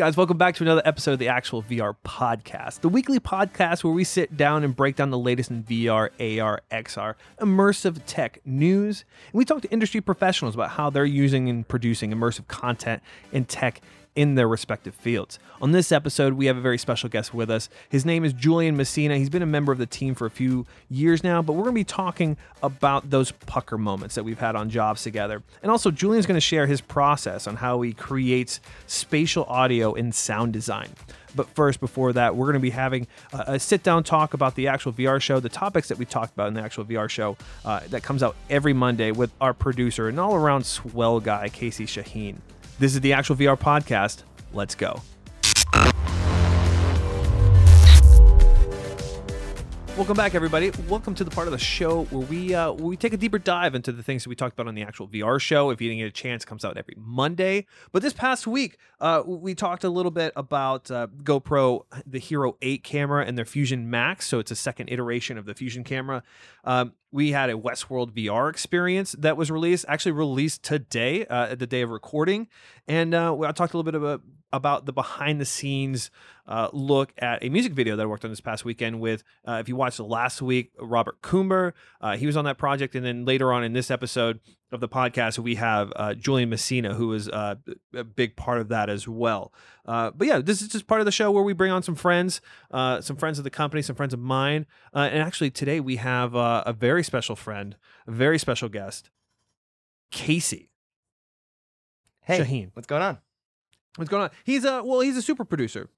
Guys, welcome back to another episode of the Actual VR Podcast, the weekly podcast where we sit down and break down the latest in VR, AR, XR, immersive tech news. And we talk to industry professionals about how they're using and producing immersive content in tech in their respective fields. On this episode, we have a very special guest with us. His name is Julian Messina. He's been a member of the team for a few years now, but we're going to be talking about those pucker moments that we've had on jobs together. And also, Julian's going to share his process on how he creates spatial audio in sound design. But first, before that, we're going to be having a, sit down talk about the actual VR show, the topics that we talked about in the actual VR show uh, that comes out every Monday with our producer and all around swell guy, Casey Chahine. This is the actual VR podcast. Let's go. Welcome back, everybody. Welcome to the part of the show where we uh, we take a deeper dive into the things that we talked about on the actual VR show. If you didn't get a chance, comes out every Monday. But this past week, uh, we talked a little bit about uh, GoPro, the Hero 8 camera, and their Fusion Max. So it's a second iteration of the Fusion camera. Um, we had a Westworld VR experience that was released, actually released today, uh, at the day of recording, and uh, I talked a little bit about about the behind the scenes uh, look at a music video that I worked on this past weekend with. Uh, if you watched last week, Robert Coomber, uh, he was on that project, and then later on in this episode of the podcast, we have uh, Julian Messina, who is uh, a big part of that as well. Uh, but yeah, this is just part of the show where we bring on some friends, some friends of the company, some friends of mine, and actually today we have a very special friend, a very special guest, Casey. Hey, Chahine. what's going on? What's going on? He's a well, he's a super producer.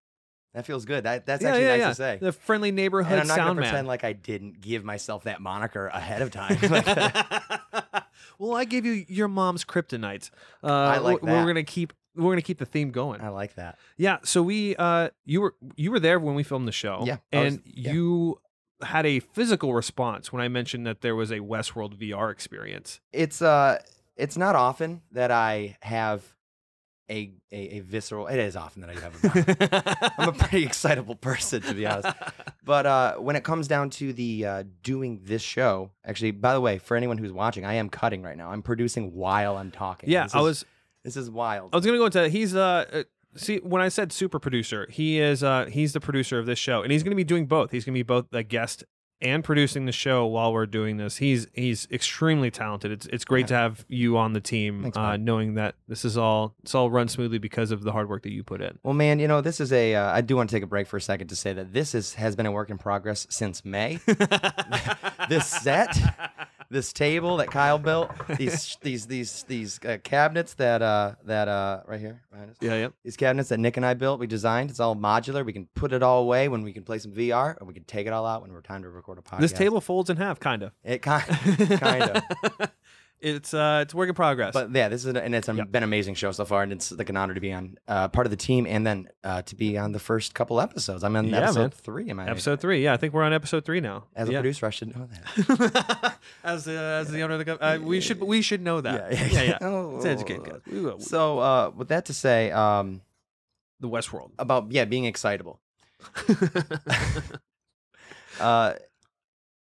That feels good. That, that's Yeah, actually yeah, nice yeah. to say. The friendly neighborhood and I'm not gonna man. pretend like I didn't give myself that moniker ahead of time. well, I gave you your mom's kryptonite. Uh, I like we're- We're gonna keep we're gonna keep the theme going. I like that. Yeah. So we uh you were you were there when we filmed the show. Yeah, was- And yeah. you had a physical response when I mentioned that there was a Westworld VR experience. It's uh, it's not often that I have a a, a visceral. It is often that I have. A, I'm a pretty excitable person, to be honest. But uh, when it comes down to the uh, doing this show, actually, by the way, for anyone who's watching, I am cutting right now. I'm producing while I'm talking. yeah, This I is- was This is wild. I was gonna go into he's uh uh, see when I said super producer, he is uh he's the producer of this show, and he's gonna be doing both. He's gonna be both the guest and producing the show while we're doing this. He's he's extremely talented. It's it's great to have you on the team, Thanks, uh, knowing that this is all it's all run smoothly because of the hard work that you put in. Well, man, you know this is a. Uh, I do want to take a break for a second to say that this is has been a work in progress since May. this set, this table that Kyle built, these these these these uh, cabinets that uh that uh right here, behind us. yeah, yeah. These cabinets that Nick and I built, we designed. It's all modular. We can put it all away when we can play some VR, and we can take it all out when we're time to record a podcast. This table folds in half, kind of. it kind kind of. It's uh it's work in progress. But yeah, this is an, and it's Yep. been an amazing show so far, and it's like an honor to be on uh, part of the team, and then uh, to be on the first couple episodes. I'm on Yeah, episode man. three. Am I episode three, yeah, I think we're on episode three now. As a producer, I should know that. as the as the owner of the company, uh, we should we should know that. Yeah, yeah, yeah. Oh, Let's educate guys. We will. So, uh, with that to say, um, the Westworld. about yeah, being excitable. Uh,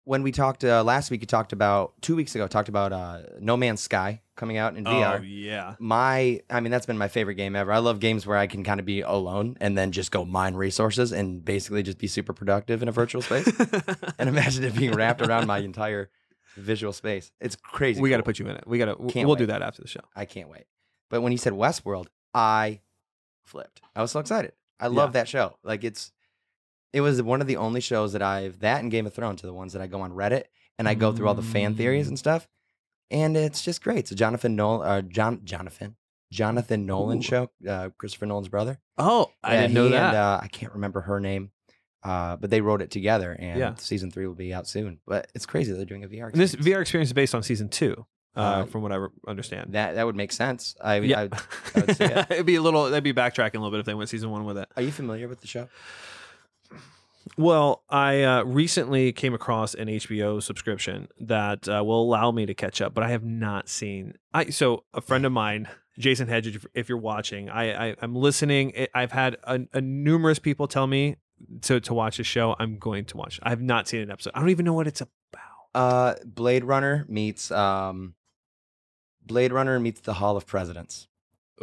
when we talked uh, last week, you talked about two weeks ago. Talked about uh, No Man's Sky coming out in VR. Oh yeah. My, I mean, that's been my favorite game ever. I love games where I can kind of be alone and then just go mine resources and basically just be super productive in a virtual space. and imagine it being wrapped around my entire visual space. It's crazy. we got to put you in it. We got to. We'll do that after the show. I can't wait. But when you said Westworld, I flipped. I was so excited. I love that show. Like it's it was one of the only shows that I've that and Game of Thrones are the ones that I go on Reddit and I go through all the fan theories Mm. and stuff. And it's just great. So Jonathan Nolan uh John Jonathan Jonathan Nolan Ooh. show, uh, Christopher Nolan's brother. Oh, I Yeah, didn't know that. And, uh, I can't remember her name. Uh, but they wrote it together, and Yeah. season three will be out soon. But it's crazy they're doing a VR. and this experience. VR experience is based on season two, uh, Uh, from what I re- understand. that that would make sense. I, yeah, I, I would say it. it'd be a little. They'd be backtracking a little bit if they went season one with it. are you familiar with the show? Well, I uh, recently came across an HBO subscription that uh, will allow me to catch up, but I have not seen. I so a friend of mine, Jason Hedge, if- you're watching, I, I I'm listening. I've had a, a numerous people tell me to to watch the show. I'm going to watch. I have not seen an episode. I don't even know what it's about. Uh, Blade Runner meets um, Blade Runner meets the Hall of Presidents.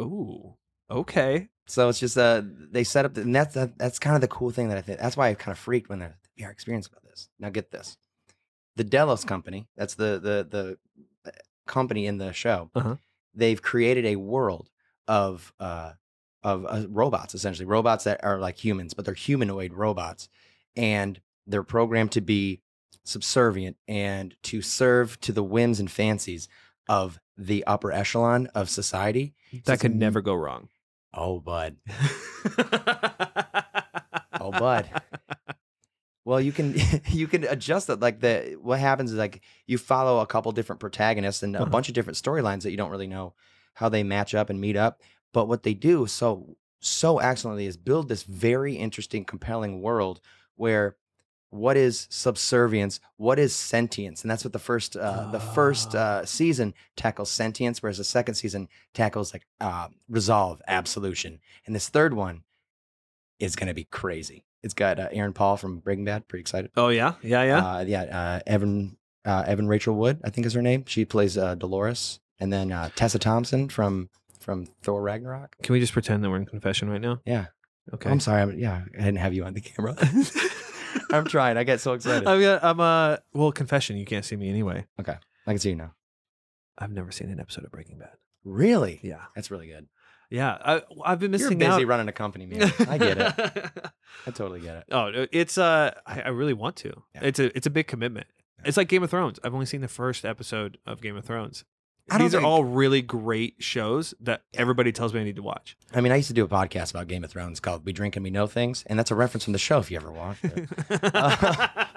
Ooh, okay. So it's just uh they set up the, and that's that, that's kind of the cool thing that I think that's why I kind of freaked when the VR experience about this. Now get this, the Delos company, that's the the the uh, company in the show. Uh-huh. They've created a world of uh of uh, robots essentially robots that are like humans, but they're humanoid robots, and they're programmed to be subservient and to serve to the whims and fancies of the upper echelon of society. that it's could never go wrong. Oh, bud. Oh, bud. Well, you can you can adjust it. Like the what happens is like you follow a couple different protagonists and a Uh-huh. bunch of different storylines that you don't really know how they match up and meet up. But what they do so so excellently is build this very interesting, compelling world where what is subservience, what is sentience, and that's what the first uh, the first Ah. uh, season tackles sentience, whereas the second season tackles like uh, resolve, absolution, and this third one is going to be crazy. It's got uh, Aaron Paul from Breaking Bad. Pretty excited. oh yeah, yeah, yeah. Uh, yeah. Uh, Evan uh, Evan Rachel Wood, I think is her name. She plays uh, Dolores, and then uh, Tessa Thompson from from Thor Ragnarok. Can we just pretend that we're in confession right now? Yeah. Okay. I'm sorry. I'm, yeah, I didn't have you on the camera. I'm trying. I get so excited. I'm, gonna- I'm uh well confession. You can't see me anyway. Okay, I can see you now. I've never seen an episode of Breaking Bad. Really? Yeah, That's really good. yeah. I, I've been missing. You're busy out. running a company, man. I get it. I totally get it. oh, it's uh, I, I really want to. Yeah. It's a it's a big commitment. Yeah. It's like Game of Thrones. I've only seen the first episode of Game of Thrones. These are all really great shows that everybody tells me I need to watch. I mean, I used to do a podcast about Game of Thrones called "We Drink and We Know Things," and that's a reference from the show if you ever watched it.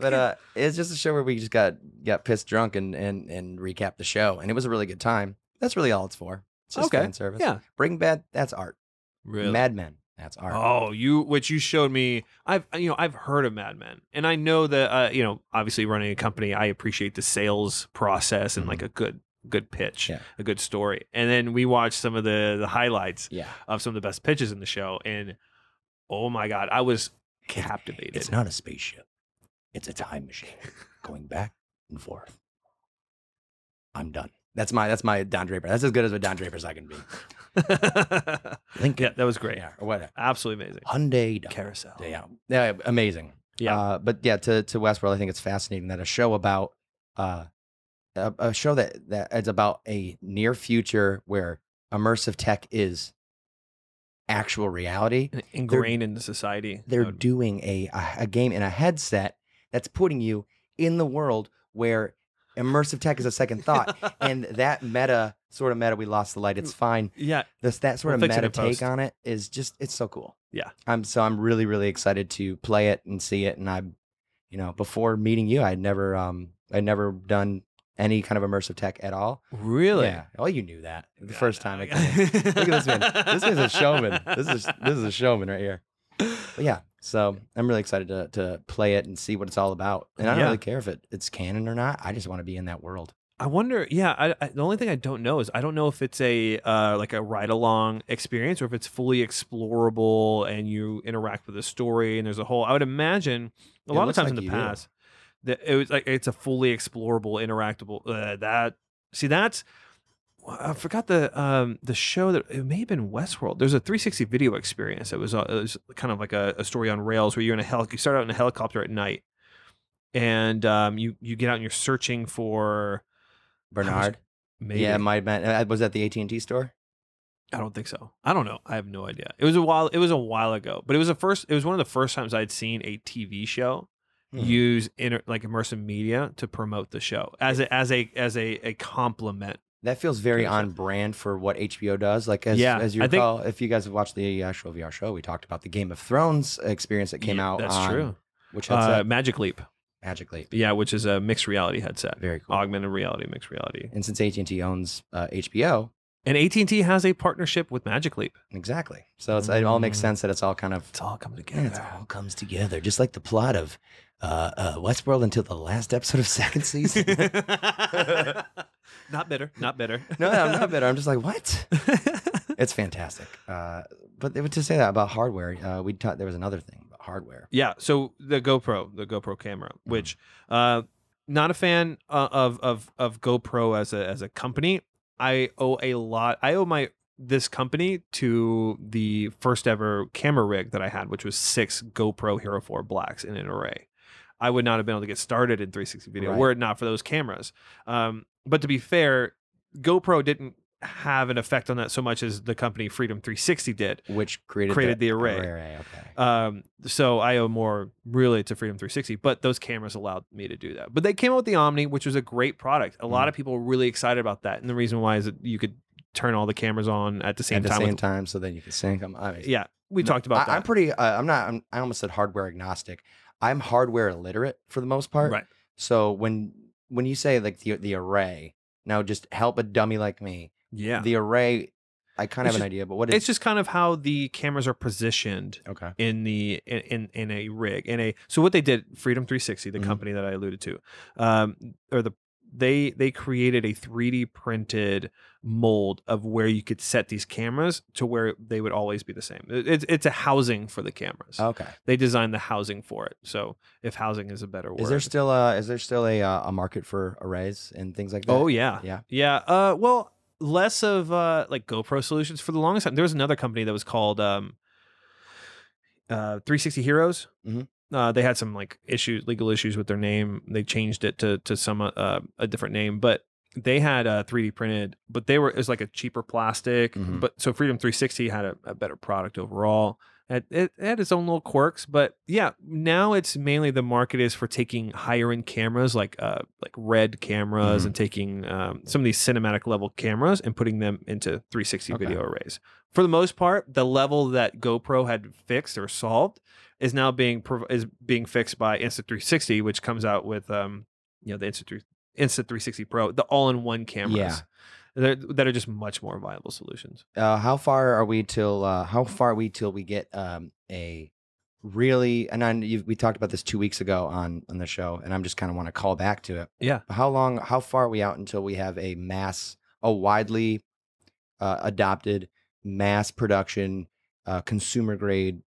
But uh, it's just a show where we just got got pissed drunk and and and recap the show, and it was a really good time. That's really all it's for. It's just Okay. fan service. yeah, Breaking Bad, that's art. really. Mad Men, that's art. Oh, you which you showed me. I've you know I've heard of Mad Men, and I know that uh, you know obviously running a company, I appreciate the sales process and like a good good pitch, Mm-hmm. Yeah. a good story. And then we watched some of the the highlights Yeah, of some of the best pitches in the show, and oh my god, I was captivated. it's not a spaceship; it's a time machine going back and forth. I'm done. That's my that's my Don Draper. That's as good as a Don Draper's I can be. Lincoln, yeah, that was great. yeah, or what? Absolutely amazing. Hyundai. Dunk. Carousel. Yeah, yeah, amazing. Yeah. Uh, but yeah, to to Westworld, I think it's fascinating that a show about uh, a, a show that that is about a near future where immersive tech is actual reality. And ingrained into society. They're would- doing a, a a game in a headset that's putting you in the world where immersive tech is a second thought, and that meta sort of meta. We lost the light. It's fine. yeah, This that sort We'll of meta take on it is just it's so cool. Yeah. I'm so I'm really really excited to play it and see it. And I, you know, before meeting you, I'd never um I'd never done any kind of immersive tech at all. really. Yeah. Oh, you knew that the Yeah, first time. I I- came. Look at this man. This is a showman. This is this is a showman right here. But yeah, so I'm really excited to to play it and see what it's all about. And I don't Yeah. really care if it, it's canon or not. I just want to be in that world. I wonder. Yeah, I, I, the only thing I don't know is I don't know if it's a uh, like a ride along experience or if it's fully explorable and you interact with the story and there's a whole. I would imagine a It lot of looks times like in the you do. past that it was like it's a fully explorable, interactable. Uh, that see that's. I forgot the um the show that it may have been Westworld. There's a 360 video experience. It was, uh, it was kind of like a, a story on rails where you're in a hel. You start out in a helicopter at night, and um you you get out and you're searching for Bernard. maybe Yeah, my man was that the AT and T store. I don't think so. I don't know. I have no idea. It was a while. It was a while ago, but it was the first. It was one of the first times I'd seen a TV show Hmm. use inter, like immersive media to promote the show as a as a as a a compliment. That feels very on brand for what HBO does. Like as Yeah, as you I think- recall, if you guys have watched the actual VR show, we talked about the Game of Thrones experience that came Yeah, out. That's on, true. Which Uh, headset? Magic Leap. Magic Leap. Yeah, which is a mixed reality headset, Very cool. augmented reality, mixed reality. and since AT and T owns uh, HBO, And AT and T has a partnership with Magic Leap. exactly. So it's, it all makes Mm. sense that it's all kind of It's all coming and it all comes together, just like the plot of uh, uh, Westworld until the last episode of second season. not bitter. Not bitter. no, I'm not bitter. I'm just like, what? It's fantastic. Uh, but to say that about hardware. Uh, we taught there was another thing about hardware. Yeah, so the GoPro, the GoPro camera, which uh not a fan uh, of of of GoPro as a as a company. I owe a lot. I owe my this company to the first ever camera rig that I had, which was six GoPro Hero 4 Blacks in an array. I would not have been able to get started in 360 video Right. were it not for those cameras. Um, but to be fair, GoPro didn't have an effect on that so much as the company Freedom 360 did. Which created Created the array. Okay. Um, so I owe more really to Freedom 360, but those cameras allowed me to do that. But they came out with the Omni, which was a great product. A Mm. lot of people were really excited about that, and the reason why is that you could turn all the cameras on at the same At the time. same with- time, so then you can sync them. I mean, yeah, we No, talked about I, that. I'm pretty. Uh, I'm not. I'm, I almost said hardware agnostic. I'm hardware illiterate for the most part. Right. So when when you say like the the array, now just help a dummy like me. yeah, The array, I kind of It's have an just- idea, but what is it's just kind of how the cameras are positioned okay? in the in, in in a rig in a so what they did freedom 360 the Mhm. company that i alluded to um or the they they created a 3d printed mold of where you could set these cameras to where they would always be the same It- it's it's a housing for the cameras Okay. they designed the housing for it so if housing is a better word Is there still a is there still a uh, a market for arrays and things like that? oh yeah Yeah. yeah uh well less of uh like gopro solutions for the longest time there was another company that was called um uh 360 heroes Mhm. Uh they had some like issues legal issues with their name they changed it to to some uh a different name but they had uh 3d printed but they were it was like a cheaper plastic Mhm. but so freedom 360 had a, a better product overall it, it had its own little quirks but yeah now it's mainly the market is for taking higher end cameras like uh like red cameras Mhm. and taking um, some of these cinematic level cameras and putting them into 360 Okay. video arrays for the most part the level that gopro had fixed or solved is now being prov- is being fixed by Insta360, which comes out with um you know the Insta three Insta 360 Pro, the all-in-one cameras. Yeah. That are just much more viable solutions. Uh, how far are we till? Uh, how far are we till we get um, a really? And I, you've, we talked about this two weeks ago on on the show, and I'm just kind of want to call back to it. Yeah. How long? How far are we out until we have a mass, a widely uh, adopted mass production, uh, consumer grade,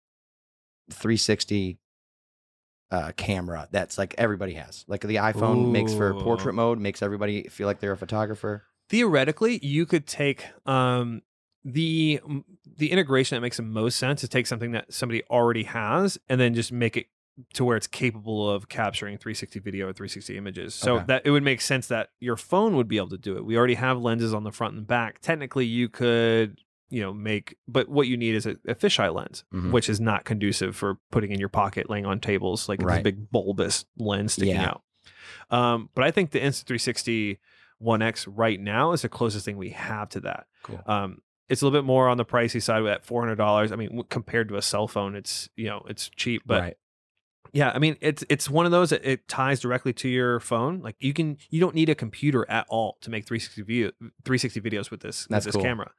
360 uh, camera that's like everybody has. Like the iPhone makes for portrait mode, makes everybody feel like they're a photographer. Theoretically, you could take um the the integration that makes the most sense is take something that somebody already has and then just make it to where it's capable of capturing 360 video or 360 images. So Okay. that it would make sense that your phone would be able to do it. We already have lenses on the front and back. Technically, you could, you know, make but what you need is a, a fisheye lens, Mhm. which is not conducive for putting in your pocket, laying on tables like this Right. big bulbous lens sticking Yeah. out. Um, but I think the Insta360 One X right now is the closest thing we have to that. Cool. Um, it's a little bit more on the pricey side at four hundred dollars. I mean, compared to a cell phone, it's you know it's cheap, but right. Yeah, I mean it's it's one of those that it ties directly to your phone. Like you can you don't need a computer at all to make 360 view 360 videos with this That's with this cool. camera.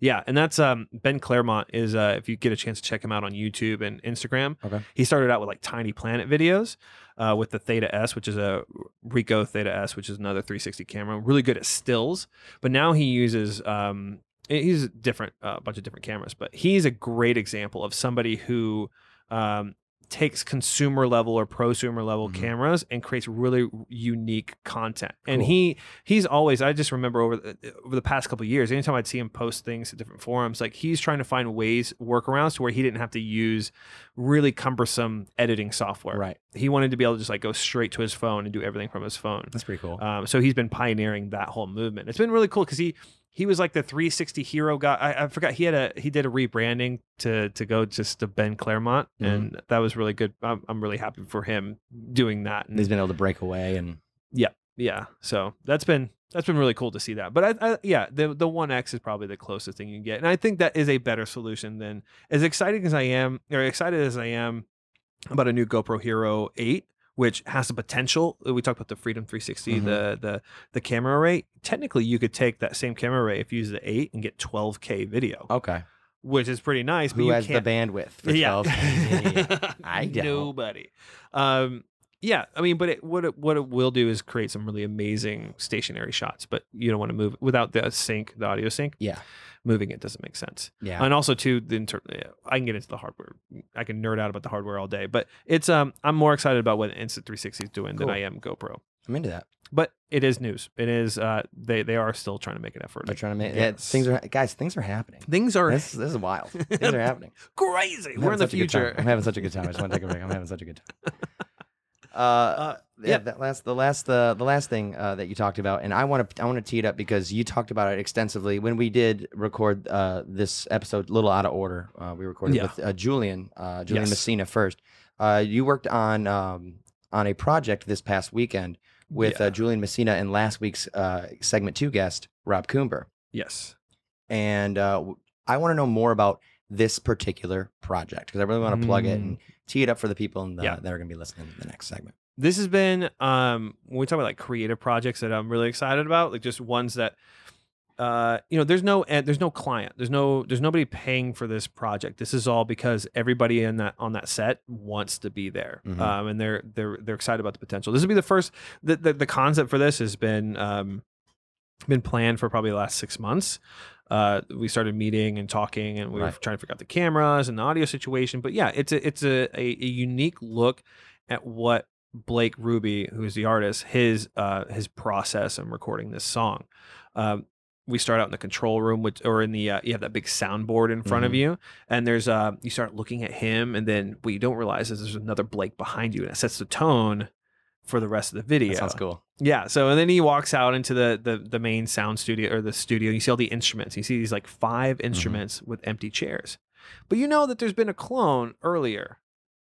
Yeah, and that's um Ben Claremont is uh if you get a chance to check him out on YouTube and Instagram. Okay. He started out with like Tiny Planet videos uh with the Theta S, which is a Ricoh Theta S, which is another 360 camera. Really good at stills, but now he uses um he's different a bunch of different cameras, but he's a great example of somebody who um takes consumer level or prosumer level Mhm. cameras and creates really unique content. And he he's always I just remember over the, over the past couple of years, anytime I'd see him post things at different forums, like he's trying to find ways workarounds to where he didn't have to use really cumbersome editing software. Right. He wanted to be able to just like go straight to his phone and do everything from his phone. That's pretty cool. Um, so he's been pioneering that whole movement. It's been really cool because he he was like the 360 hero guy. I, I forgot he had a he did a rebranding to to go just to Ben Claremont, Mhm. and that was really good. I'm, I'm really happy for him doing that. And he's been able to break away and yeah, yeah, so that's been that's been really cool to see that. But I, I yeah, the the One X is probably the closest thing you can get, and I think that is a better solution than as exciting as I am or excited as I am about a new GoPro Hero 8 which has the potential. We talked about the Freedom 360, Mhm. the the the camera array. Technically, you could take that same camera array if you use the eight and get 12k video, okay. which is pretty nice. But Who you has the can't. bandwidth for yeah, 12 I don't. Nobody. Um, yeah, I mean, but it, what it, what it will do is create some really amazing stationary shots. But you don't want to move without the sync, the audio sync. Yeah. moving it doesn't make sense. Yeah. And also too, the inter- I can get into the hardware. I can nerd out about the hardware all day, but it's um I'm more excited about what Insta 360 is doing Cool. than I am GoPro. I'm into that. But it is news. It is. Uh, they they are still trying to make an effort. They're trying to make yeah, Yes. things are guys. Things are happening. Things are This, this is wild. Things are happening. crazy. I'm We're in the such a good time. future. I'm having such a good time. I just want to take a break. I'm having such a good time. Uh, Uh, yeah, yeah. that last the last uh, the last thing uh, that you talked about, and I want to I want to tee it up because you talked about it extensively when we did record uh, this episode, a little out of order. Uh, we recorded Yeah. with uh, Julian uh, Julian Yes. Messina first. Uh, you worked on um, on a project this past weekend with Yeah. uh, Julian Messina and last week's uh, segment two guest Rob Coomber, yes. and uh, I want to know more about this particular project because I really want to plug it and tee it up for the people in the. Yeah. that are going to be listening to the next segment. this has been um when we talk about like creative projects that I'm really excited about, like just ones that uh you know there's no there's no client there's no there's nobody paying for this project this is all because everybody in that on that set wants to be there Mhm. um and they're they're they're excited about the potential this will be the first the, the the concept for this has been um been planned for probably the last six months uh we started meeting and talking and we were trying to figure out the cameras and the audio situation but yeah it's a it's a a, a unique look at what Blake Ruby, who's the artist, his uh, his process in recording this song. Um, we start out in the control room, which or in the uh, you have that big soundboard in front of Mhm. you, and there's uh you start looking at him, and then what you don't realize is there's another Blake behind you, and it sets the tone for the rest of the video. That sounds cool. Yeah. So and then he walks out into the the the main sound studio or the studio. And you see all the instruments. You see these like five Mm-hmm. instruments with empty chairs, but you know that there's been a clone earlier.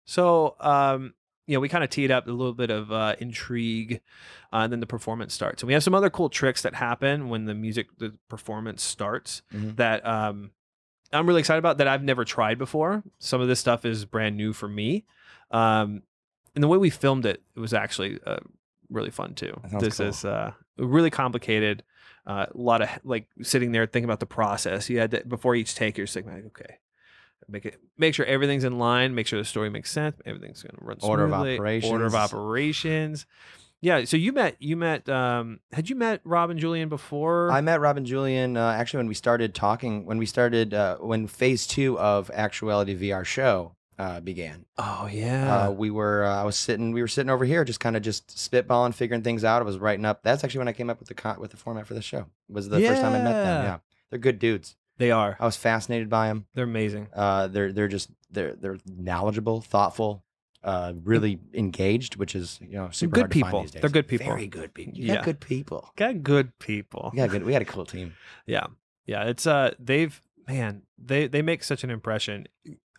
So um, you know, we kind of teed up a little bit of uh, intrigue, uh, and then the performance starts. And we have some other cool tricks that happen when the music, the performance starts. Mhm. That um, I'm really excited about that I've never tried before. Some of this stuff is brand new for me. Um, and the way we filmed it, it was actually uh, really fun too. This cool. is uh, really complicated. Uh, a lot of like sitting there thinking about the process. You had to, before each take, you're just like, okay, make it, make sure everything's in line, make sure the story makes sense, everything's going to run Order of smoothly, order of operations. operations. Yeah. So you met, you met, um, had you met Rob and Julian before? I met Robin Julian uh, actually when we started talking, when we started, uh, when phase two of Actuality VR show uh, began. oh yeah. Uh, we were, uh, I was sitting, we were sitting over here, just kind of just spitballing, figuring things out. I was writing up. That's actually when I came up with the con- with the format for the show. Was the first time I met them. Yeah. Yeah, they're good dudes. they are. I was fascinated by them. They're amazing. Uh, they're they're just they're they're knowledgeable, thoughtful, uh, really engaged, which is you know super Good hard to find people. these days. They're good people. Very good people. You Yeah. got good people. Got good people. Got good. We had a cool team. Yeah. Yeah. It's uh they've man, they they make such an impression.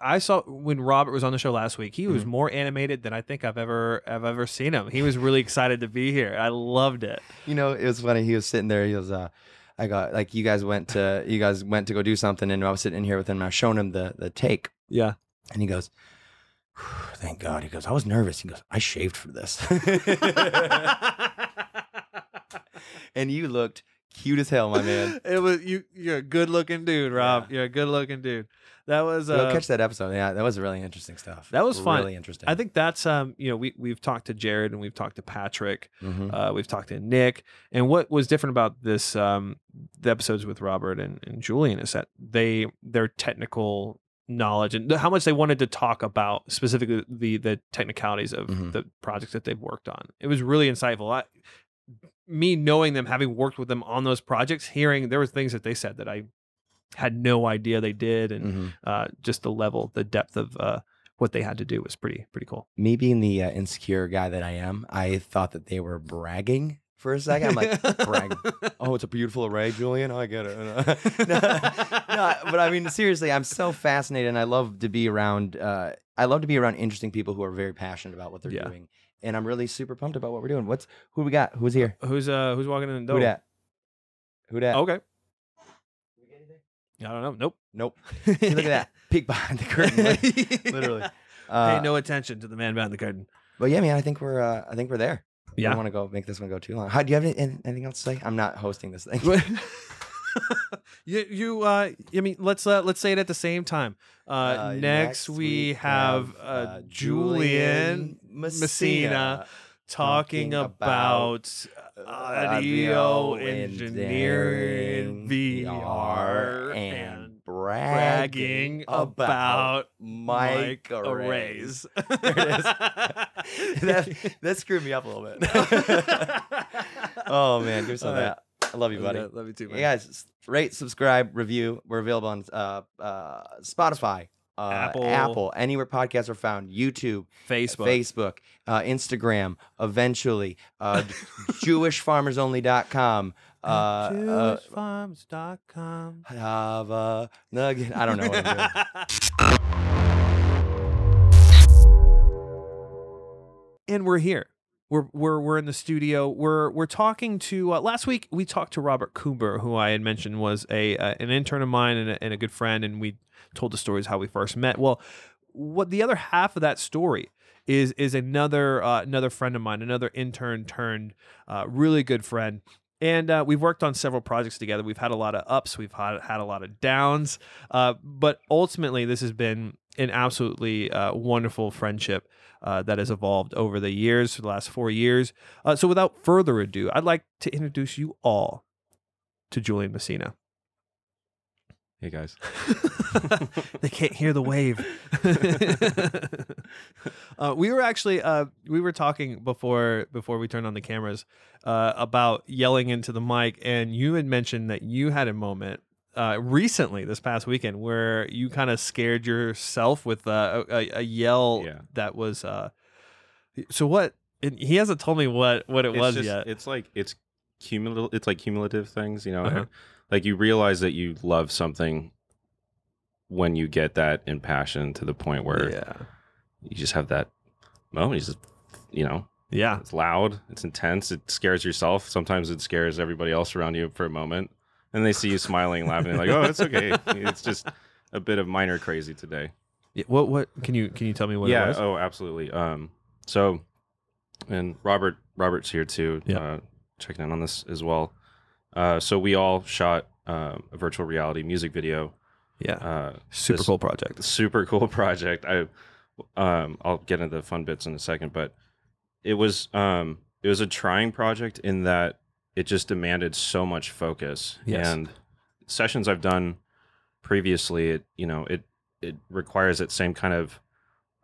I saw when Robert was on the show last week, he was Mhm. more animated than I think I've ever I've ever seen him. He was really excited to be here. I loved it. You know, it was funny. He was sitting there. He was, uh, I got like you guys went to you guys went to go do something, and I was sitting in here with him. And I was showing him the the take, Yeah. and he goes, "Thank God." He goes, "I was nervous." He goes, "I shaved for this," and you looked cute as hell, my man. It was you you're a good looking dude, Rob. Yeah. You're a good looking dude. That was Go uh, catch that episode. Yeah, that was really interesting stuff. That was fun. Really interesting. I think that's um you know we we've talked to Jared and we've talked to Patrick Mhm. Uh, we've talked to Nick, and what was different about this um, the episodes with Robert and, and Julian is that they their technical knowledge and how much they wanted to talk about specifically the the technicalities of Mhm. the projects that they've worked on. It was really insightful. I, me knowing them, having worked with them on those projects, hearing there were things that they said that I had no idea they did, and Mhm. uh, just the level, the depth of uh, what they had to do was pretty pretty cool. Me being the uh, insecure guy that I am, I thought that they were bragging for a second. I'm like, bragging. Oh, it's a beautiful array, Julian. I get it. no, no, but I mean, seriously, I'm so fascinated, and I love to be around. Uh, I love to be around interesting people who are very passionate about what they're Yeah. doing, and I'm really super pumped about what we're doing. What's who we got? Who's here? Who's uh who's walking in the door? Who dat? Who dat? Okay. I don't know. Nope. Nope. Look at that. Peek behind the curtain. lit- Literally. Uh, Pay no attention to the man behind the curtain. But yeah, man, I think we're uh, I think we're there. I Yeah. don't want to go make this one go too long. How do you have any, anything else to say? I'm not hosting this thing. you you uh I mean let's uh, let's say it at the same time. Uh, Uh, next, we have uh, Julian Messina talking about audio engineering, VR, and bragging, about, mic mic arrays. arrays. There it is. that, that screwed me up a little bit. oh man, give some of that. I love you, buddy. Love you too, man. Hey guys, rate, subscribe, review. We're available on uh, uh, Spotify, uh, Apple. Apple, anywhere podcasts are found, YouTube, Facebook. Facebook, uh, Instagram, eventually, uh, JewishFarmersOnly.com. Uh, uh, JewishFarms.com. have a nugget. I don't know what I'm doing. and we're here. We're we're we're in the studio. We're we're talking to uh, last week we talked to Robert Coomber, who I had mentioned was a uh, an intern of mine and a, and a good friend, and we told the stories how we first met. Well, what the other half of that story is is another uh, another friend of mine, another intern turned uh, really good friend. And uh, we've worked on several projects together. We've had a lot of ups, we've had had a lot of downs, uh, but ultimately, this has been an absolutely uh, wonderful friendship uh, that has evolved over the years, the last four years. Uh, so, without further ado, I'd like to introduce you all to Julian Messina. Hey guys. they can't hear the wave. uh, we were actually uh, we were talking before before we turned on the cameras uh, about yelling into the mic, and you had mentioned that you had a moment uh, recently this past weekend where you kind of scared yourself with uh, a, a yell Yeah. that was. Uh, so what? And he hasn't told me what what it It's was just- yet. It's like it's cumulative. It's like cumulative things, you know. Uh-huh. Like you realize that you love something when you get that impassioned to the point where yeah, you just have that moment. You just, you know, yeah, it's loud, it's intense, it scares yourself. Sometimes it scares everybody else around you for a moment, and they see you smiling, laughing, like, "Oh, it's okay." It's just a bit of minor crazy today. Yeah, What what can you can you tell me what yeah. it was? Oh, absolutely. Um. So, and Robert Robert's here too. Yeah. Uh, checking in on this as well. Uh. So we all shot um, a virtual reality music video. yeah, Uh. super cool project. Super cool project. I. Um. I'll get into the fun bits in a second, but it was um. It was a trying project in that it just demanded so much focus Yes. and sessions I've done previously. It you know it it requires that same kind of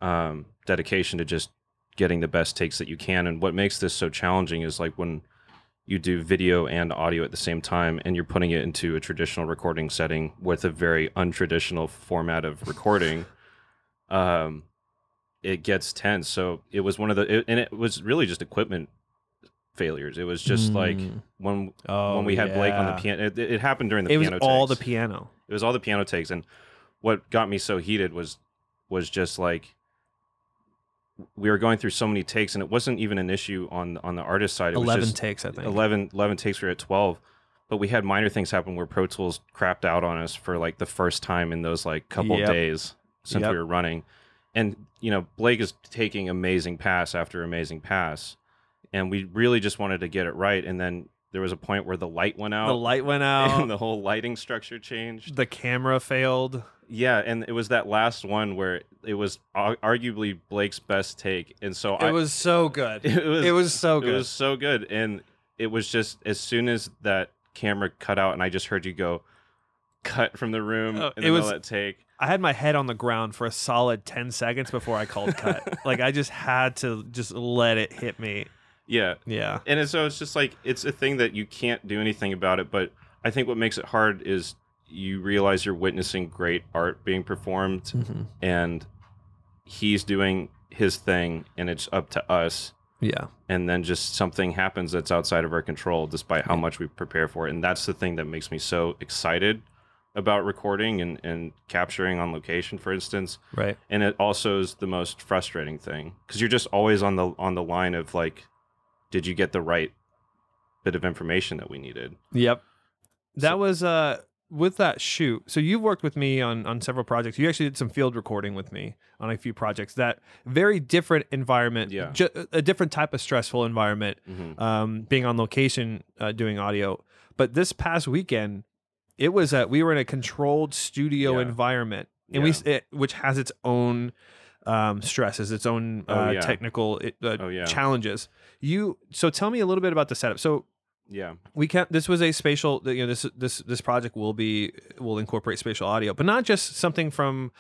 um, dedication to just getting the best takes that you can. And what makes this so challenging is like when you do video and audio at the same time and you're putting it into a traditional recording setting with a very untraditional format of recording um it gets tense so it was one of the it, and it was really just equipment failures it was just like Mm. when Oh, when we had blake on the piano it, it happened during the piano. it was all takes. the piano. It was all the piano takes, and what got me so heated was was just like we were going through so many takes, and it wasn't even an issue on on the artist side. It was Eleven just takes, I think. 11, 11 takes. We were at twelve, but we had minor things happen where Pro Tools crapped out on us for like the first time in those like couple Yep. days since Yep. we were running, and you know Blake is taking amazing pass after amazing pass, and we really just wanted to get it right, and then. There was a point where the light went out The light went out. and the whole lighting structure changed. the camera failed. Yeah, and it was that last one where it was arguably Blake's best take, and so I It was so good. it was It was so good. it was so good, and it was just as soon as that camera cut out, and I just heard you go cut from the room Oh, it was- that take. I had my head on the ground for a solid ten seconds before I called cut. like I just had to just let it hit me. Yeah, Yeah. and so it's just like it's a thing that you can't do anything about it. But I think what makes it hard is you realize you're witnessing great art being performed, Mm-hmm. and he's doing his thing, and it's up to us Yeah. and then just something happens that's outside of our control despite how much we prepare for it and that's the thing that makes me so excited about recording and, and capturing on location for instance Right. and it also is the most frustrating thing because you're just always on the on the line of like did you get the right bit of information that we needed Yep. That So- was uh with that shoot. So you've worked with me on on several projects. You actually did some field recording with me on a few projects. That very different environment. Yeah. Ju- a different type of stressful environment. hmm um, being on location uh, doing audio. But this past weekend, it was a, we were in a controlled studio Yeah. environment, and we Yeah. s- it, which has its own um, stresses, its own Oh, uh, yeah. technical it, uh, Oh, yeah. challenges. You so tell me a little bit about the setup. So Yeah. we can this was a spatial you know this this this project will be will incorporate spatial audio but not just something from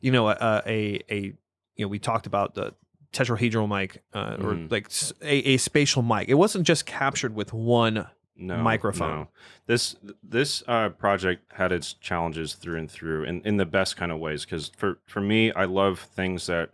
you know a a, a you know we talked about the tetrahedral mic uh, or Mhm. like a spatial mic it wasn't just captured with one no microphone. no. This this uh, project had its challenges through and through, and in the best kind of ways. Because for for me, I love things that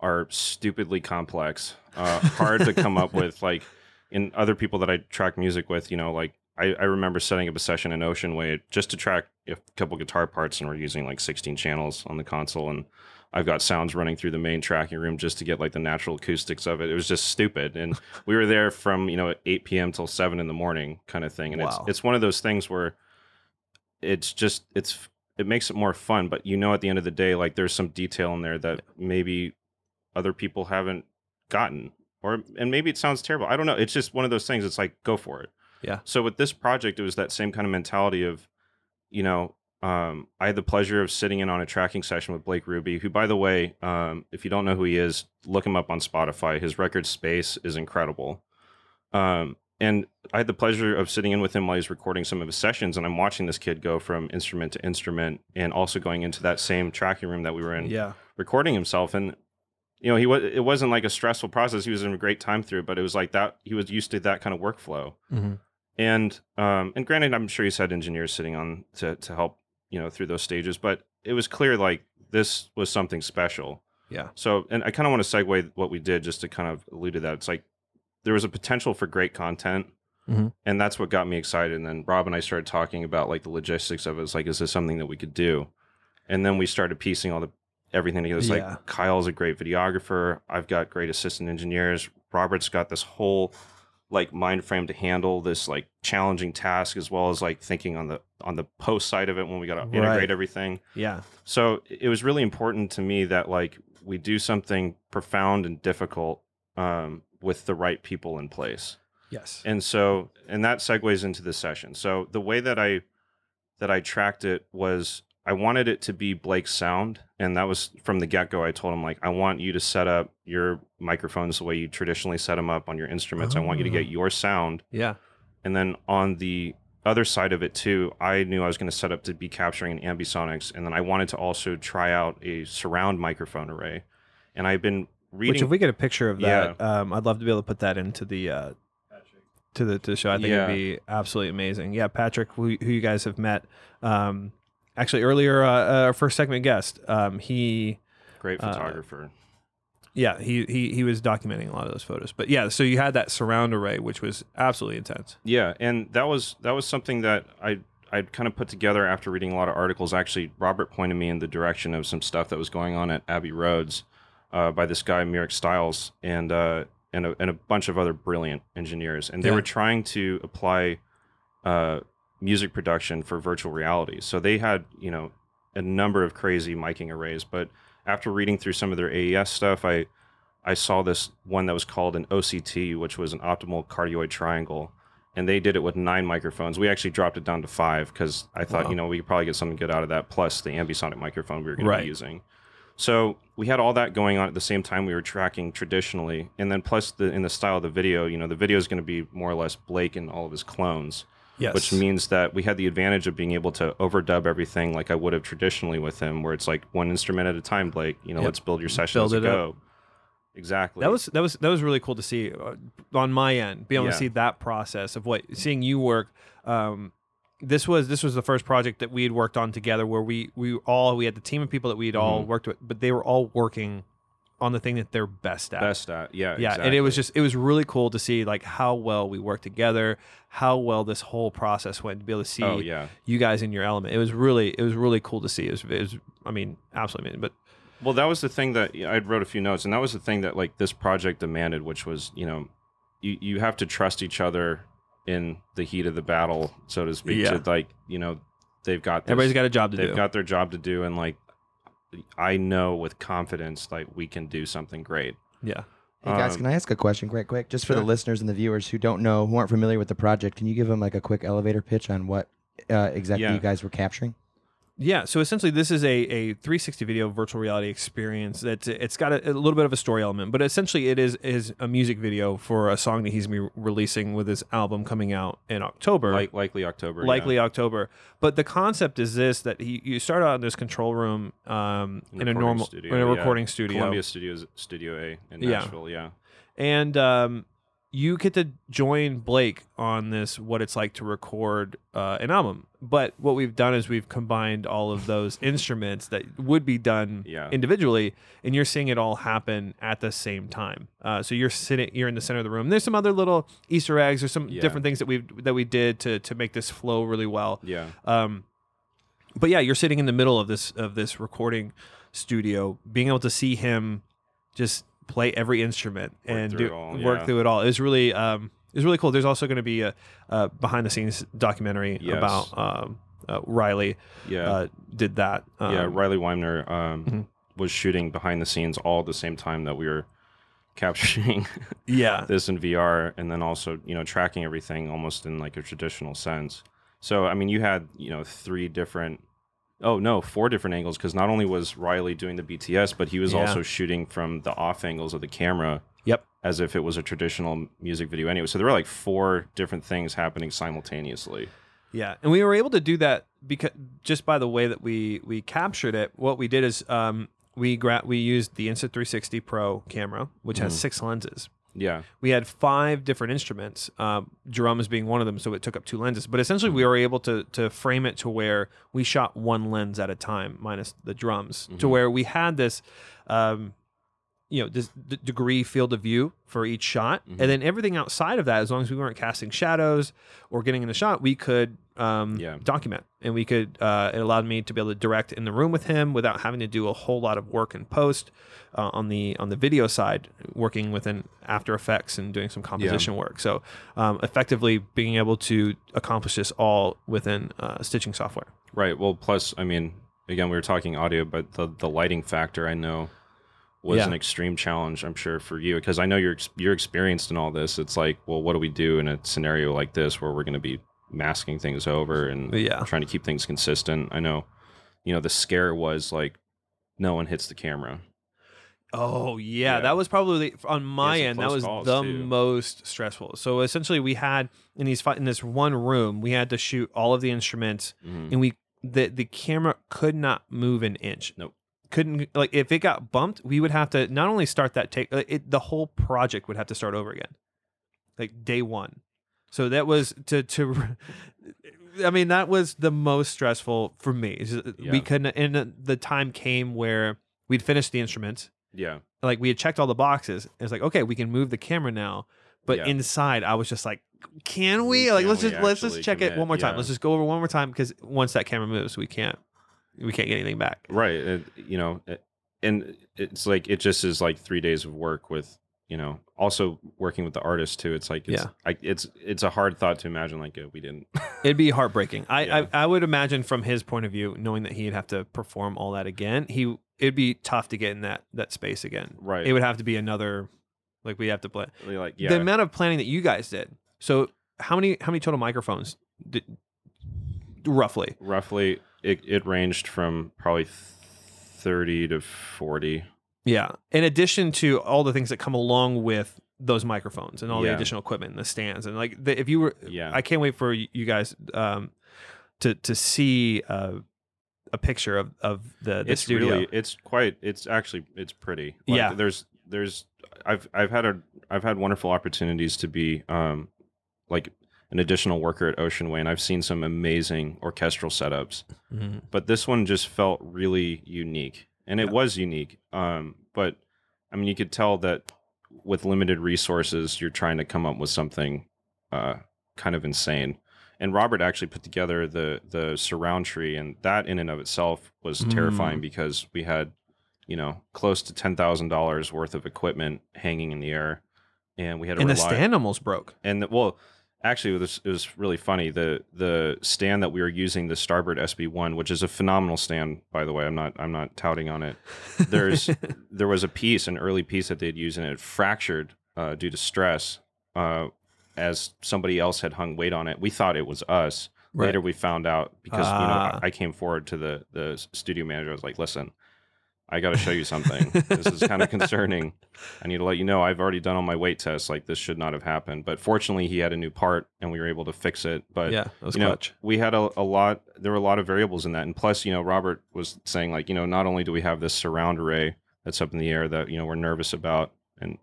are stupidly complex, uh, hard to come up with. Like in other people that I track music with, you know, like I, I remember setting up a session in Ocean Way just to track a couple guitar parts, and we're using like 16 channels on the console, and I've got sounds running through the main tracking room just to get like the natural acoustics of it. It was just stupid, and we were there from you know 8 p.m. till 7 in the morning, kind of thing. And Wow. it's it's one of those things where it's just it's it makes it more fun, but you know at the end of the day, like there's some detail in there that maybe other people haven't gotten, or and maybe it sounds terrible. I don't know. It's just one of those things. It's like go for it. Yeah. So with this project, it was that same kind of mentality of, you know, um, I had the pleasure of sitting in on a tracking session with Blake Ruby, who, by the way, um, if you don't know who he is, look him up on Spotify. His record Space is incredible. Um, and I had the pleasure of sitting in with him while he's recording some of his sessions, and I'm watching this kid go from instrument to instrument, and also going into that same tracking room that we were in yeah recording himself and you know he was it wasn't like a stressful process he was in a great time through it but it was like that he was used to that kind of workflow mm-hmm. and um and granted i'm sure he's had engineers sitting on to to help you know through those stages but it was clear like this was something special. Yeah. So and i kind of want to segue what we did just to kind of allude to that. It's like there was a potential for great content Mhm. and that's what got me excited and then rob and i started talking about like the logistics of it. It's like is this something that we could do? And then we started piecing all the everything together. It's Yeah. like kyle's a great videographer. I've got great assistant engineers. Robert's got this whole like mind frame to handle this like challenging task as well as like thinking on the on the post side of it when we got to Right. integrate everything yeah so it was really important to me that like we do something profound and difficult um, with the right people in place. yes And so and that segues into the session. So the way that I that I tracked it was I wanted it to be Blake's sound, and that was from the get go. I told him like I want you to set up your microphones the way you traditionally set them up on your instruments. I want you to Oh. get your sound, yeah and then on the other side of it too, I knew I was going to set up to be capturing an ambisonics, and then I wanted to also try out a surround microphone array. And I've been reading. which if we get a picture of that um i'd love to be able to put that into the uh to the to the show i think Yeah. it'd be absolutely amazing yeah patrick who, who you guys have met um actually earlier uh, our first segment guest um he great uh, photographer. yeah he, he he was documenting a lot of those photos but yeah so you had that surround array which was absolutely intense Yeah, and that was that was something that I I'd kind of put together after reading a lot of articles. Actually, Robert pointed me in the direction of some stuff that was going on at Abbey Roads uh, by this guy Mirek Stiles and uh, and a, and a bunch of other brilliant engineers, and they Yeah. were trying to apply uh, music production for virtual reality. So they had you know a number of crazy miking arrays, but after reading through some of their AES stuff, I I saw this one that was called an OCT, which was an optimal cardioid triangle, and they did it with nine microphones. We actually dropped it down to five because I thought, Wow. you know, we could probably get something good out of that, plus the ambisonic microphone we were going Right. to be using. So we had all that going on at the same time we were tracking traditionally, and then plus the in the style of the video, you know, the video is going to be more or less Blake and all of his clones yes which means that we had the advantage of being able to overdub everything like I would have traditionally with him, where it's like one instrument at a time, Blake. You know, Yep. let's build your session Build as it you up. Exactly. That was that was that was really cool to see uh, on my end, be able Yeah. to see that process of what seeing you work. Um, this was this was the first project that we had worked on together, where we we all we had the team of people that we had all Mhm. worked with, but they were all working on the thing that they're best at. best at. Yeah. yeah, and it was just it was really cool to see like how well we worked together, how well this whole process went to be able to see Oh yeah. you guys in your element. It was really it was really cool to see. It was, it was I mean absolutely amazing. But Well, that was the thing that I wrote a few notes, and that was the thing that like this project demanded, which was you know, you you have to trust each other in the heat of the battle, so to speak. Yeah. To like you know, they've got this, everybody's got a job to do they've do. got their job to do, and like I know with confidence like we can do something great. yeah. Hey guys, Um, can I ask a question, quick, quick, just for the listeners and the viewers who don't know, who aren't familiar with the project? Can you give them like a quick elevator pitch on what uh, exactly Yeah. you guys were capturing? Yeah, so essentially, this is a, a 360 video virtual reality experience. That it's got a, a little bit of a story element, but essentially, it is is a music video for a song that he's be releasing with his album coming out in October, Like likely October. yeah. likely October. But the concept is this: that he you start out in this control room um, in, a normal studio, in a yeah. recording studio, Columbia Studios Studio A in Yeah. Nashville. Yeah. and um, you get to join Blake on this what it's like to record uh, an album. But what we've done is we've combined all of those instruments that would be done Yeah. individually, and you're seeing it all happen at the same time. Uh, so you're sitting, you're in the center of the room. There's some other little Easter eggs or some Yeah. different things that we that we did to to make this flow really well. Yeah. Um, but yeah, you're sitting in the middle of this of this recording studio, being able to see him just play every instrument Work and through do all, work yeah. through it all. It was really um, it was really cool. There's also going to be a, a behind the scenes documentary Yes. about um, uh, Riley Yeah. uh, did that. Um, yeah. Riley Weimner um, Mhm. was shooting behind the scenes all at the same time that we were capturing yeah, this in VR and then also, you know, tracking everything almost in like a traditional sense. So, I mean, you had, you know, three different, oh, no, four different angles because not only was Riley doing the BTS, but he was Yeah. also shooting from the off angles of the camera Yep. as if it was a traditional music video anyway. So there were like four different things happening simultaneously. Yeah, and we were able to do that because just by the way that we we captured it. What we did is um, we gra- we used the Insta360 Pro camera, which has Mhm. six lenses. Yeah. We had five different instruments, um, drums being one of them, so it took up two lenses. But essentially, we were able to to frame it to where we shot one lens at a time, minus the drums, to Mhm. where we had this. Um, you know this d- degree field of view for each shot Mhm. and then everything outside of that as long as we weren't casting shadows or getting in the shot we could um, Yeah. document and we could uh, it allowed me to be able to direct in the room with him without having to do a whole lot of work in post uh, on the on the video side working within after effects and doing some composition work so um, effectively being able to accomplish this all within uh, stitching software Right. Well, plus, I mean, again, we were talking audio, but the, the lighting factor I know was Yeah. an extreme challenge, I'm sure, for you because I know you're you're experienced in all this. It's like, well, what do we do in a scenario like this where we're going to be masking things over and yeah trying to keep things consistent? I know, you know, the scare was like no one hits the camera. Oh yeah, Yeah. that was probably on my end. That was the too. most stressful. So essentially, we had in these in this one room, we had to shoot all of the instruments, Mhm. and we the the camera could not move an inch. Nope. Couldn't like if it got bumped, we would have to not only start that take, uh, it, the whole project would have to start over again, like day one. So that was to to. I mean, that was the most stressful for me. It's just- uh, We couldn't, and uh, the time came where we'd finished the instruments Yeah. like we had checked all the boxes. It's like okay, we can move the camera now. But Yeah. inside, I was just like, can we? Like, Can let's we just let's just check it one more time. Yeah. Let's just go over one more time because once that camera moves, we can't we can't get anything back. Right. It, you know, it, and it's like it just is like three days of work with you know also working with the artist too. It's like it's, Yeah. I, it's it's a hard thought to imagine like we didn't. It'd be heartbreaking. I, Yeah. I I would imagine from his point of view, knowing that he'd have to perform all that again, he it'd be tough to get in that that space again. right. It would have to be another like we have to play like yeah. the amount of planning that you guys did. So how many how many total microphones did roughly? roughly it, it ranged from probably 30 to 40 Yeah. In addition to all the things that come along with those microphones and all the additional equipment and the stands and like the, if you were yeah I can't wait for you guys um to to see uh, a picture of of the, the it's studio. really it's quite it's actually it's pretty Like, Yeah. there's there's i've i've had a i've had wonderful opportunities to be um like an additional worker at ocean way and i've seen some amazing orchestral setups Mhm. but this one just felt really unique and it Yeah. was unique um but i mean you could tell that with limited resources you're trying to come up with something uh kind of insane and robert actually put together the the surround tree and that in and of itself was Mm. terrifying because we had you know close to $10000 worth of equipment hanging in the air and we had And the rely stand almost broke. and the, well actually it was, it was really funny the the stand that we were using the starboard sb1 which is a phenomenal stand by the way i'm not i'm not touting on it there's there was a piece an early piece that they'd used and it fractured uh, due to stress uh, as somebody else had hung weight on it we thought it was us Right. later we found out because you Ah. know I, I came forward to the the studio manager. I was like, "Listen, I got to show you something. this is kind of concerning. I need to let you know I've already done all my weight tests. Like this should not have happened. But fortunately, he had a new part and we were able to fix it. But yeah, that was you know, clutch. we had a, a lot. There were a lot of variables in that, and plus, you know, Robert was saying like, you know, not only do we have this surround array that's up in the air that you know we're nervous about, and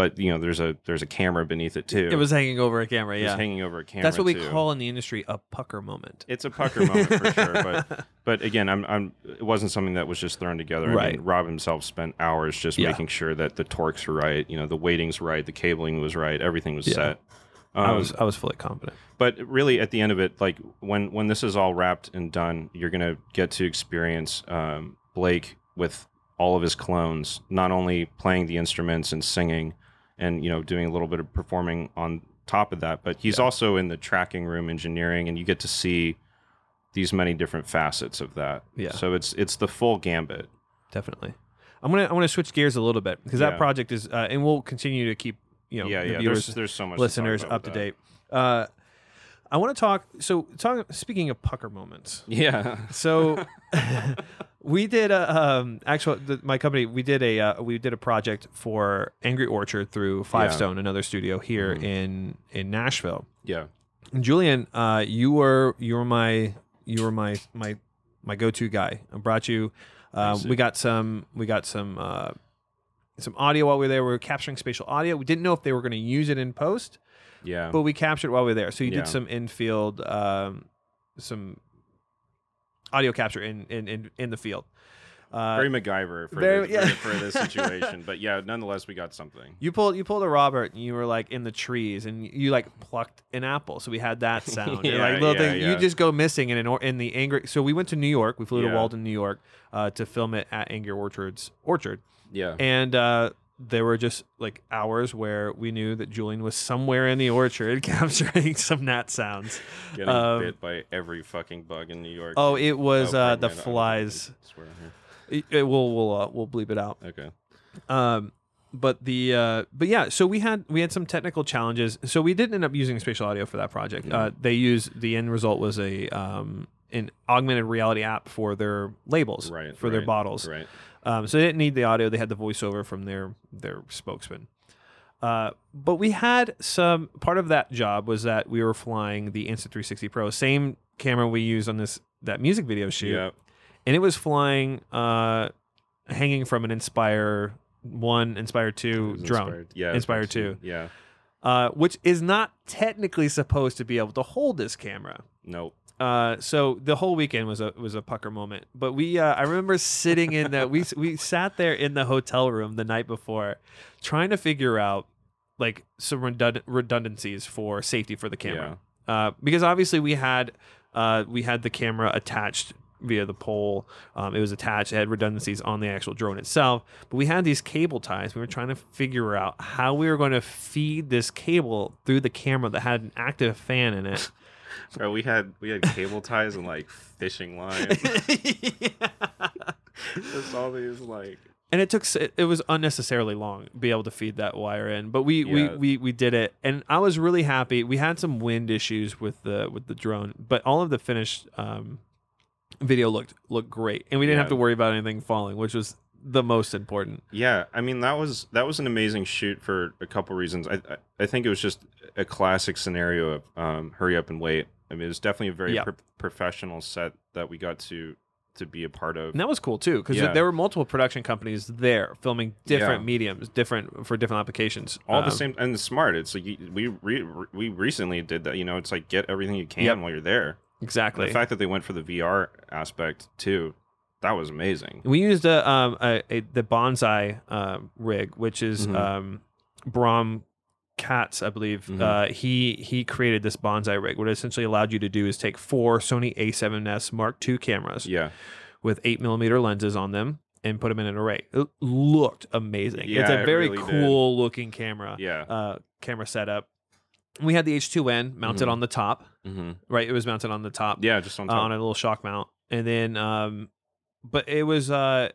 but you know, there's a there's a camera beneath it too. It was hanging over a camera. It was Yeah, hanging over a camera. that's what we too. call in the industry a pucker moment. It's a pucker moment for sure, but but again, I'm I'm it wasn't something that was just thrown together. I Right. mean, Rob himself spent hours just Yeah. making sure that the torques were right, you know, the weighting's right, the cabling was right, everything was Yeah. set. I Um, was I was fully confident. but really at the end of it like when when this is all wrapped and done you're going to get to experience um, blake with all of his clones not only playing the instruments and singing and you know doing a little bit of performing on top of that but he's Yeah. also in the tracking room engineering and you get to see these many different facets of that Yeah. so it's it's the full gambit Definitely. I'm gonna I want to switch gears a little bit because that project is uh, and we'll continue to keep you know yeah the yeah viewers there's, there's so much listeners to up to with date. Uh, I want to talk. So, talk, speaking of pucker moments, yeah so we did a um, actual the, my company. We did a uh, we did a project for Angry Orchard through Five Yeah. Stone, another studio here Mhm. in in Nashville. yeah And Julian, uh, you were you were my you were my my my go to guy. I brought you. Um, see. we got some we got some uh, some audio while we were there. We were capturing spatial audio. We didn't know if they were going to use it in post, yeah but we captured while we were there. So you Yeah. did some infield, um, some audio capture in in in, in the field. Uh, very MacGyver for, very- the, yeah. for, for this situation, but yeah, nonetheless, we got something. you pulled you pulled a Robert and you were like in the trees and you like plucked an apple. So we had that sound. And, Yeah, like little yeah, thing, yeah. you just go missing in an or, in the angry. So we went to New York. We flew to Yeah. Walden, New York, uh, to film it at Angry Orchards Orchard. Yeah, And uh, there were just like hours where we knew that Julian was somewhere in the orchard capturing some gnat sounds. getting um, bit by every fucking bug in New York. Oh, it was uh, the right, flies. swear. It, it- we'll we'll uh, we'll bleep it out. Okay. Um, but the uh, but yeah, so we had we had some technical challenges. So we didn't end up using spatial audio for that project. Mhm. Uh, they used the end result was a um, an augmented reality app for their labels Right. for their bottles. Right. Um, so they didn't need the audio; they had the voiceover from their their spokesman. Uh, but we had some part of that job was that we were flying the Insta360 Pro, same camera we used on this that music video shoot, Yeah. and it was flying, uh, hanging from an Inspire One, Inspire Two drone, Inspired. Yeah. Inspire 2. Yeah. uh, which is not technically supposed to be able to hold this camera. Nope. Uh, so the whole weekend was a was a pucker moment. But we, uh, I remember sitting in the we we sat there in the hotel room the night before, trying to figure out like some redundancies for safety for the camera. Uh, because obviously we had uh, we had the camera attached via the pole. Um, it was attached. It had redundancies on the actual drone itself. But we had these cable ties. We were trying to figure out how we were going to feed this cable through the camera that had an active fan in it. Bro, we had we had cable ties and like fishing line. Just all these like and it took it, it was unnecessarily long to be able to feed that wire in but we, Yeah. we we we did it and i was really happy we had some wind issues with the with the drone but all of the finished um video looked looked great and we didn't have to worry about anything falling which was the most important Yeah, I mean that was that was an amazing shoot for a couple reasons. I I, I think it was just a classic scenario of um, hurry up and wait. I mean, it was definitely a very Yeah. pro- professional set that we got to to be a part of. and that was cool too because Yeah. there were multiple production companies there filming different Yeah. mediums different for different applications All the Um, same and smart. It's like we re, we recently did that. You know, it's like get everything you can Yep. while you're there. exactly The fact that they went for the VR aspect too, that was amazing. We used a, um, a, a the bonsai uh, rig, which is Mhm. um, Brom Katz, I believe. Mhm. Uh, he he created this bonsai rig. What it essentially allowed you to do is take four Sony A7S Mark II cameras Yeah, with eight millimeter lenses on them and put them in an array. It looked amazing. it's Yeah, a it very really did. cool looking camera. yeah. Uh, camera setup. We had the H2N mounted Mhm. on the top. hmm Right, it was mounted on the top Yeah, just on uh, on a little shock mount, and then um, but it was uh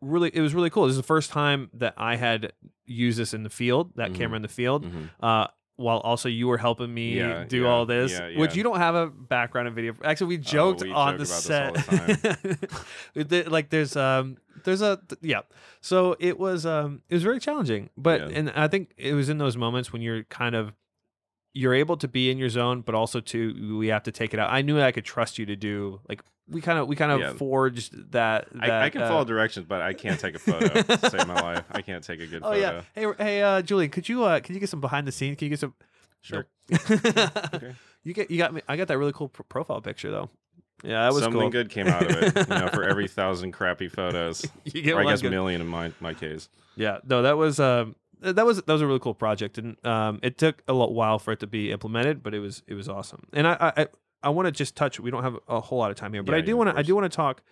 really it was really cool. This is the first time that I had used this in the field, that Mhm. camera in the field. Mhm. Uh, while also you were helping me Yeah, do yeah, all this, yeah, which you don't have a background in video. Actually, we joked Oh, we on joke the about this all set. The- like there's um there's a yeah. So it was um it was very challenging, but and I think it was in those moments when you're kind of you're able to be in your zone, but also to we have to take it out. I knew I could trust you to do like we kind of we kind of Yeah. forged that. that I, I can uh, follow directions, but I can't take a photo. save my life. I can't take a good Oh photo. yeah. Hey hey uh Julie, could you uh could you get some behind the scenes? Can you get some Sure. okay. You get you got me I got that really cool pro- profile picture though. Yeah, that was Something cool. good came out of it. You know, for every thousand crappy photos, you get or I guess good- million in my my case. Yeah, no, that was um that was that was a really cool project, and um it took a lot while for it to be implemented, but it was it was awesome. And I I I, want to just touch. We don't have a whole lot of time here, but Yeah, I do yeah, want to I do want to talk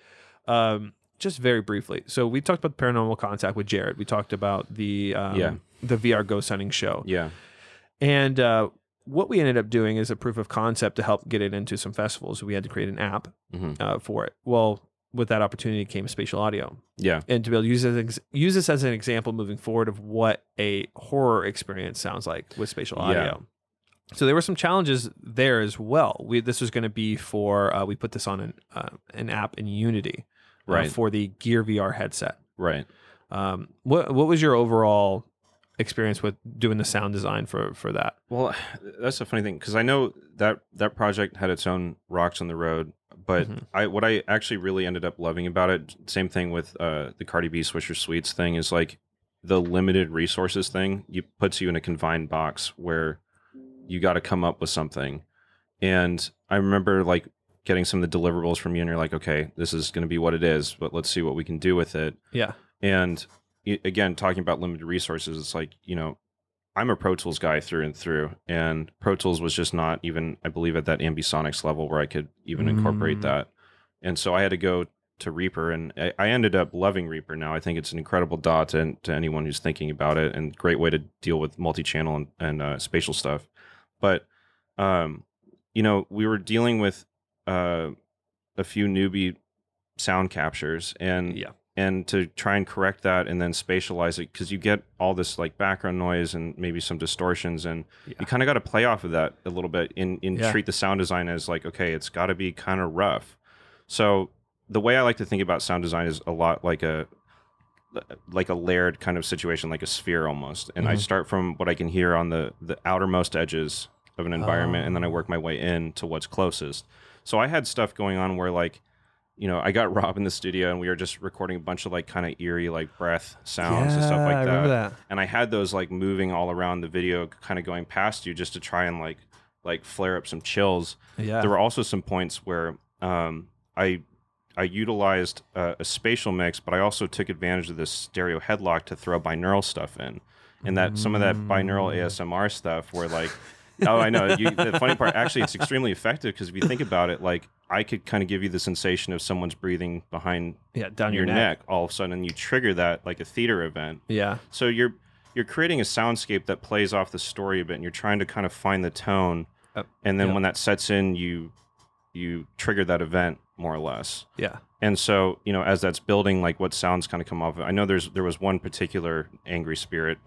um just very briefly. So we talked about paranormal contact with Jared. We talked about the um, Yeah. the VR ghost hunting show. Yeah. And uh, what we ended up doing is a proof of concept to help get it into some festivals. We had to create an app hmm uh, for it. Well, with that opportunity came spatial audio, Yeah. and to be able to use this, use this as an example moving forward of what a horror experience sounds like with spatial audio. Yeah. So there were some challenges there as well. We this was going to be for uh, we put this on an uh, an app in Unity, uh, Right. for the Gear VR headset. Right. Um, what what was your overall experience with doing the sound design for for that? Well, that's a funny thing because I know that that project had its own rocks on the road, but Mhm. I what I actually really ended up loving about it, same thing with uh, the Cardi B Swisher Sweets thing, is like the limited resources thing. You puts you in a confined box where you got to come up with something, and I remember like getting some of the deliverables from you, and you're like, okay, this is going to be what it is, but let's see what we can do with it. Yeah. And again, talking about limited resources, it's like, you know, I'm a Pro Tools guy through and through, and Pro Tools was just not even, I believe, at that ambisonics level where I could even incorporate Mm. that. And so I had to go to Reaper, and I, I ended up loving Reaper now. I think it's an incredible DAW to, to anyone who's thinking about it, and great way to deal with multi channel and, and uh, spatial stuff. But, um, you know, we were dealing with uh, a few newbie sound captures, and Yeah. And to try and correct that and then spatialize it because you get all this like background noise and maybe some distortions and Yeah. you kind of got to play off of that a little bit and, and Yeah. treat the sound design as like okay it's got to be kind of rough so the way i like to think about sound design is a lot like a like a layered kind of situation like a sphere almost and i Mhm. start from what i can hear on the the outermost edges of an environment and then i Oh. work my way in to what's closest so i had stuff going on where like you know, I got Rob in the studio and we were just recording a bunch of like kind of eerie like breath sounds and stuff Yeah, like I that. that. And I had those like moving all around the video, kind of going past you just to try and like like flare up some chills. Yeah. There were also some points where um, I I utilized uh, a spatial mix, but I also took advantage of this stereo headlock to throw binaural stuff in, and that some of that binaural Mm. ASMR stuff where like. oh, I know. You, the funny part, actually, it's extremely effective because if you think about it, like I could kind of give you the sensation of someone's breathing behind yeah, down your, your, neck. all of a sudden, and you trigger that like a theater event. Yeah. So you're you're creating a soundscape that plays off the story a bit, and you're trying to kind of find the tone, Uh, and then yeah. when that sets in, you you trigger that event more or less. Yeah. And so you know, as that's building, like what sounds kind of come off. I know there's there was one particular angry spirit,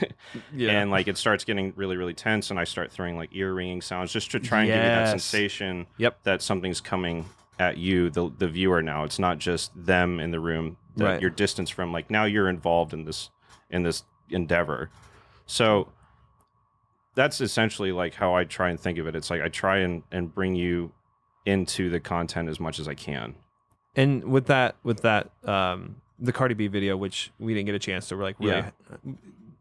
Yeah. and like it starts getting really really tense, and I start throwing like ear ringing sounds just to try and give you that sensation Yep. that something's coming at you, the the viewer. Now it's not just them in the room that Right. you're distanced from. Like now you're involved in this in this endeavor. So that's essentially like how I try and think of it. It's like I try and, and bring you into the content as much as I can. And with that, with that, um, the Cardi B video, which we didn't get a chance to, we're like, really, Yeah.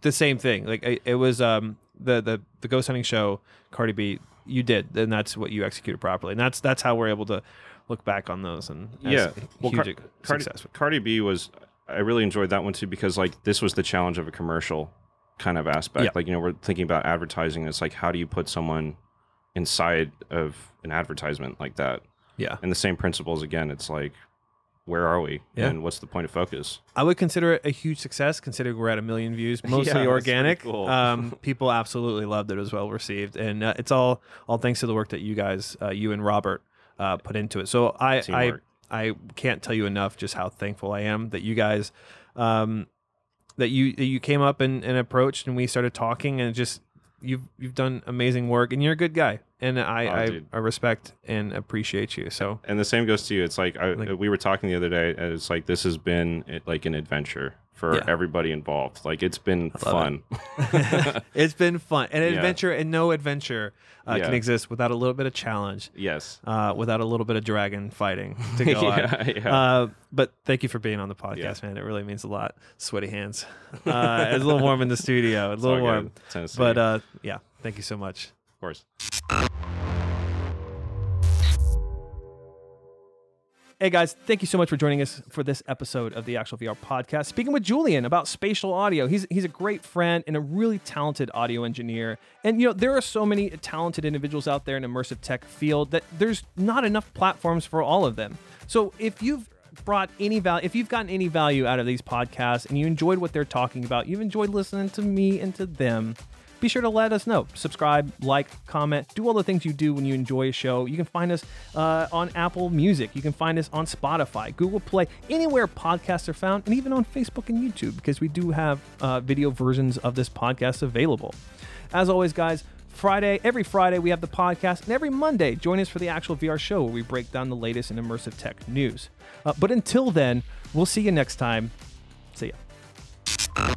the same thing. Like, it, it was um, the the the ghost hunting show, Cardi B. You did, and that's what you executed properly, and that's that's how we're able to look back on those and Yeah. Well, Car- Cardi. Cardi B was I really enjoyed that one too because like this was the challenge of a commercial kind of aspect. Yeah. Like you know we're thinking about advertising. It's like how do you put someone inside of an advertisement like that? Yeah, And the same principles again. It's like where are we Yeah. and what's the point of focus? I would consider it a huge success, considering we're at a million views, mostly pretty organic. cool. Um, people absolutely loved it. It was well received, and uh, it's all all thanks to the work that you guys, uh, you and Robert, uh, put into it. So I I Teamwork. I can't tell you enough just how thankful I am that you guys, um, that you that you came up and, and approached, and we started talking, and just you've you've done amazing work, and you're a good guy, and I Oh, I. I respect and appreciate you. So and the same goes to you. It's like, I, Like- we were talking the other day. and It's like this has been like an adventure for Yeah. everybody involved. Like it's been fun. it's been fun. An Yeah. adventure and no adventure uh, can exist without a little bit of challenge, yes. uh, without a little bit of dragon fighting to go on. yeah, yeah. Uh, but thank you for being on the podcast, Yeah. man. It really means a lot. Sweaty hands. Uh, it's a little warm in the studio. It's A little warm. But uh, yeah, thank you so much. of course. Hey guys, thank you so much for joining us for this episode of the Actuality VR podcast. Speaking with Julian about spatial audio. He's he's a great friend and a really talented audio engineer. And you know, there are so many talented individuals out there in immersive tech field that there's not enough platforms for all of them. So if you've brought any value if you've gotten any value out of these podcasts and you enjoyed what they're talking about, you've enjoyed listening to me and to them, be sure to let us know. Subscribe, like, comment, do all the things you do when you enjoy a show. You can find us uh, on Apple Music. You can find us on Spotify, Google Play, anywhere podcasts are found, and even on Facebook and YouTube because we do have uh, video versions of this podcast available. As always, guys, Friday, every Friday, we have the podcast, and every Monday, join us for the Actuality VR show where we break down the latest in immersive tech news. Uh, but until then, we'll see you next time. See ya.